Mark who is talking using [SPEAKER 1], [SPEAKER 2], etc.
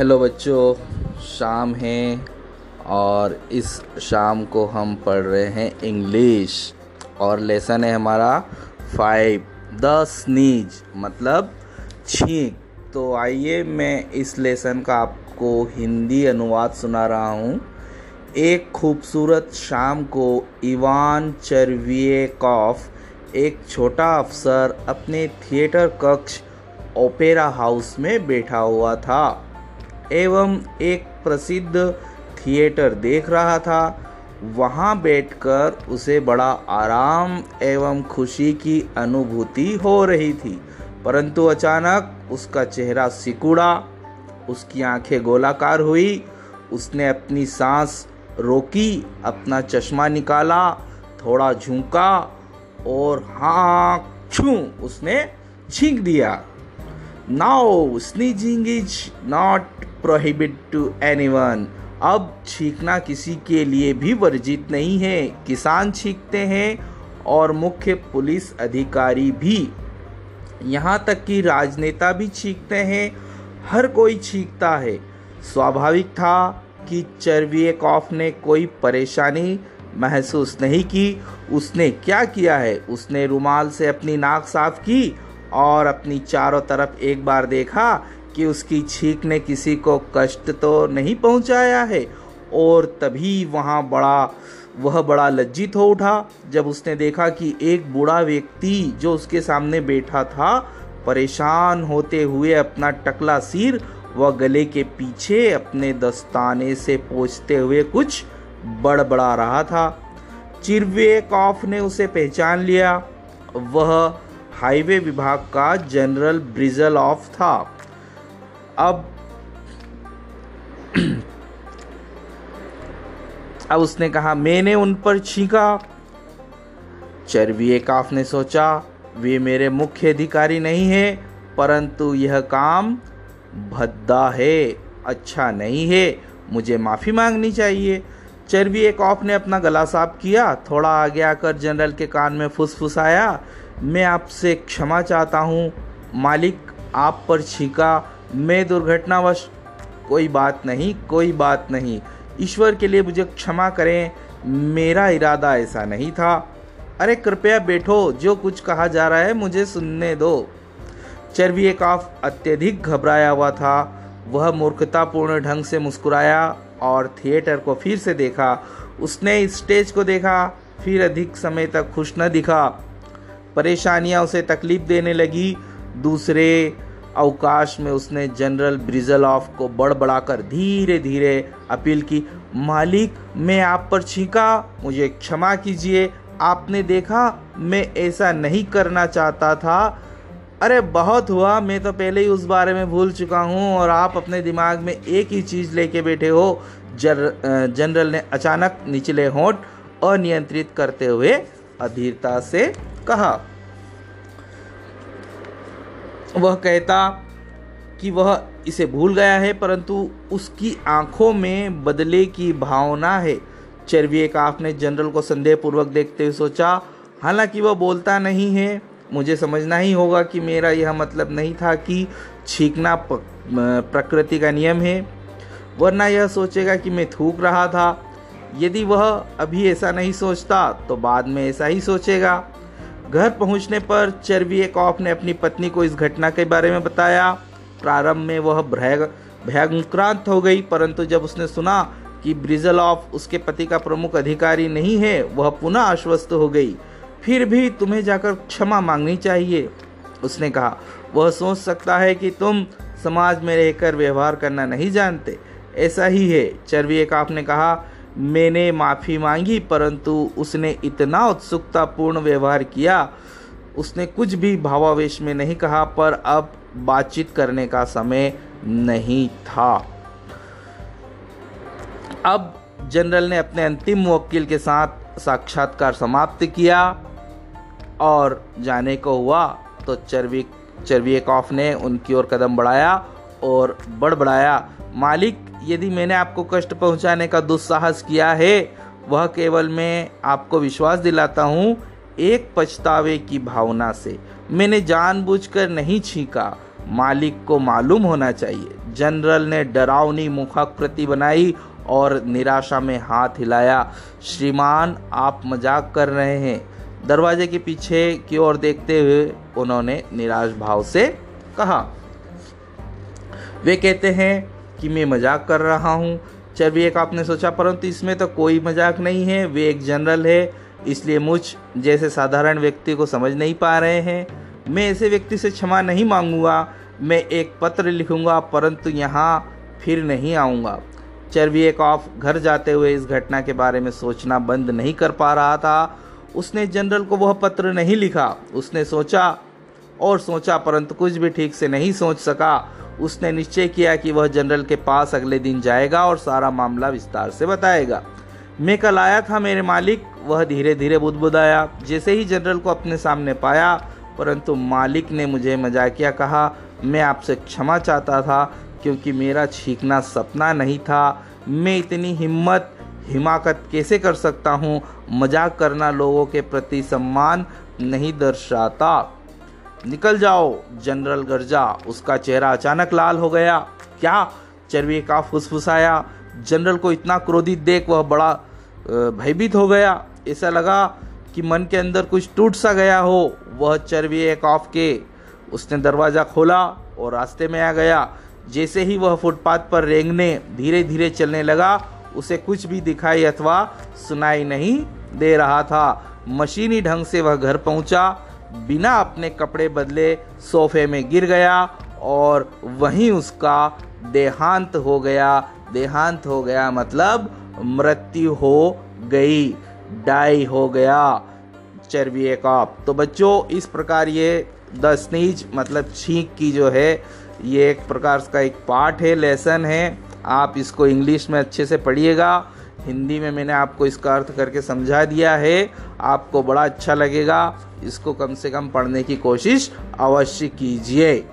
[SPEAKER 1] Hello बच्चों, शाम है और इस शाम को हम पढ़ रहे हैं इंग्लिश और लेसन है हमारा फाइव द स्नीज मतलब छींक। तो आइए मैं इस लेसन का आपको हिंदी अनुवाद सुना रहा हूँ। एक खूबसूरत शाम को इवान चरविएकॉफ, एक छोटा अफसर अपने थिएटर कक्ष ओपेरा हाउस में बैठा हुआ था। एवं एक प्रसिद्ध थिएटर देख रहा था। वहाँ बैठकर उसे बड़ा आराम एवं खुशी की अनुभूति हो रही थी। परंतु अचानक उसका चेहरा सिकुड़ा, उसकी आँखें गोलाकार हुई, उसने अपनी सांस रोकी, अपना चश्मा निकाला, थोड़ा झुका और हाँ छू, उसने छींक दिया। Now sneezing is not prohibit to anyone अब छींकना किसी के लिए भी वर्जित नहीं है। किसान छींकते हैं और मुख्य पुलिस अधिकारी भी। यहाँ तक कि राजनेता भी छींकते हैं। हर कोई छींकता है। स्वाभाविक था कि चर्वियकॉफ ने कोई परेशानी महसूस नहीं की। उसने क्या किया है? उसने रुमाल से अपनी नाक साफ़ की और अपनी चारों तरफ़ एक बार देखा कि उसकी छींक ने किसी को कष्ट तो नहीं पहुँचाया है, और तभी वहाँ बड़ा, वह बड़ा लज्जित हो उठा। जब उसने देखा कि एक बूढ़ा व्यक्ति जो उसके सामने बैठा था, परेशान होते हुए अपना टकला सिर व गले के पीछे अपने दस्ताने से पोछते हुए कुछ बड़बड़ा रहा था। चिरवे कॉफ ने उसे पहचान लिया। वह हाईवे विभाग का जनरल ब्रिजल ऑफ़ था। अब अब उसने कहा, मैंने उन पर छींका। चरविए काफ ने सोचा, वे मेरे मुख्य अधिकारी नहीं है, परंतु यह काम भद्दा है अच्छा नहीं है, मुझे माफ़ी मांगनी चाहिए। चरवी एक ऑफ़ ने अपना गला साफ़ किया, थोड़ा आगे आकर जनरल के कान में फुसफुसाया मैं आपसे क्षमा चाहता हूँ, मालिक आप पर छीका मैं दुर्घटनावश कोई बात नहीं, कोई बात नहीं। ईश्वर के लिए मुझे क्षमा करें, मेरा इरादा ऐसा नहीं था। अरे कृपया बैठो, जो कुछ कहा जा रहा है मुझे सुनने दो। चरवी काफ अत्यधिक घबराया हुआ था। वह मूर्खतापूर्ण ढंग से मुस्कुराया और थिएटर को फिर से देखा। उसने स्टेज को देखा, फिर अधिक समय तक खुश न दिखा। परेशानियाँ उसे तकलीफ़ देने लगी। दूसरे अवकाश में उसने जनरल ब्रिजल ऑफ़ को बड़बड़ाकर धीरे धीरे अपील की, मालिक, मैं आप पर छींका, मुझे क्षमा कीजिए, आपने देखा, मैं ऐसा नहीं करना चाहता था। अरे, बहुत हुआ, मैं तो पहले ही उस बारे में भूल चुका हूँ और आप अपने दिमाग में एक ही चीज़ लेके बैठे हो, जर जनरल ने अचानक निचले होंठ अनियंत्रित करते हुए अधीरता से कहा। वह कहता कि वह इसे भूल गया है, परंतु उसकी आँखों में बदले की भावना है। चरविए काफ ने जनरल को संदेहपूर्वक देखते हुए सोचा, हालाँकि वह बोलता नहीं है। मुझे समझना ही होगा कि मेरा यह मतलब नहीं था कि छींकना प्रकृति का नियम है, वरना यह सोचेगा कि मैं थूक रहा था। यदि वह अभी ऐसा नहीं सोचता तो बाद में ऐसा ही सोचेगा। घर पहुँचने पर चरवी कॉफ ने अपनी पत्नी को इस घटना के बारे में बताया। प्रारंभ में वह भयंक्रांत हो गई, परंतु जब उसने सुना कि ब्रिजल ऑफ़ उसके पति का प्रमुख अधिकारी नहीं है, वह पुनः आश्वस्त हो गई। फिर भी तुम्हें जाकर क्षमा मांगनी चाहिए, उसने कहा। वह सोच सकता है कि तुम समाज में रहकर व्यवहार करना नहीं जानते। ऐसा ही है चरवी काफ ने कहा। मैंने माफ़ी मांगी, परंतु उसने इतना उत्सुकतापूर्ण व्यवहार किया, उसने कुछ भी भावावेश में नहीं कहा, पर अब बातचीत करने का समय नहीं था। अब जनरल ने अपने अंतिम वकील के साथ साक्षात्कार समाप्त किया और जाने को हुआ तो चरवी, चरवियकॉफ ने उनकी ओर कदम बढ़ाया और बड़बड़ाया। मालिक, यदि मैंने आपको कष्ट पहुँचाने का दुस्साहस किया है, वह केवल मैं आपको विश्वास दिलाता हूँ एक पछतावे की भावना से। मैंने जानबूझकर नहीं छींका। मालिक को मालूम होना चाहिए। जनरल ने डरावनी मुखाकृति बनाई और निराशा में हाथ हिलाया। श्रीमान, आप मज़ाक कर रहे हैं। दरवाजे के पीछे की ओर देखते हुए उन्होंने निराश भाव से कहा वे कहते हैं कि मैं मज़ाक कर रहा हूँ। चर्बी एक आपने सोचा, परंतु इसमें तो कोई मज़ाक नहीं है। वे एक जनरल है, इसलिए मुझ जैसे साधारण व्यक्ति को समझ नहीं पा रहे हैं। मैं ऐसे व्यक्ति से क्षमा नहीं मांगूँगा। मैं एक पत्र लिखूँगा, परंतु यहाँ फिर नहीं आऊँगा। चर्बी एक ऑफ़ घर जाते हुए इस घटना के बारे में सोचना बंद नहीं कर पा रहा था। उसने जनरल को वह पत्र नहीं लिखा। उसने सोचा और सोचा, परंतु कुछ भी ठीक से नहीं सोच सका। उसने निश्चय किया कि वह जनरल के पास अगले दिन जाएगा और सारा मामला विस्तार से बताएगा। मैं कल आया था, मेरे मालिक। वह धीरे धीरे बुदबुदाया। जैसे ही जनरल को अपने सामने पाया, परंतु मालिक ने मुझे मजाकिया कहा, मैं आपसे क्षमा चाहता था, क्योंकि मेरा छींकना सपना नहीं था। मैं इतनी हिम्मत, हिमाकत कैसे कर सकता हूँ? मज़ाक करना लोगों के प्रति सम्मान नहीं दर्शाता। निकल जाओ, जनरल गर्जा। उसका चेहरा अचानक लाल हो गया। क्या? चरवी का फुसफुसाया। जनरल को इतना क्रोधित देख वह बड़ा भयभीत हो गया। ऐसा लगा कि मन के अंदर कुछ टूट सा गया हो। वह चरवी एक ऑफ़ के। उसने दरवाज़ा खोला और रास्ते में आ गया। जैसे ही वह फुटपाथ पर रेंगने धीरे धीरे चलने लगा, उसे कुछ भी दिखाई अथवा सुनाई नहीं दे रहा था। मशीनी ढंग से वह घर पहुँचा। बिना अपने कपड़े बदले सोफे में गिर गया और वहीं उसका देहांत हो गया। देहांत हो गया मतलब मृत्यु हो गई, डाई हो गया। चर्बी एक आप। तो बच्चों, इस प्रकार ये द स्नीज मतलब छींक की जो है, ये एक प्रकार का एक पार्ट है, लेसन है। आप इसको इंग्लिश में अच्छे से पढ़िएगा। हिंदी में मैंने आपको इसका अर्थ करके समझा दिया है। आपको बड़ा अच्छा लगेगा। इसको कम से कम पढ़ने की कोशिश अवश्य कीजिए।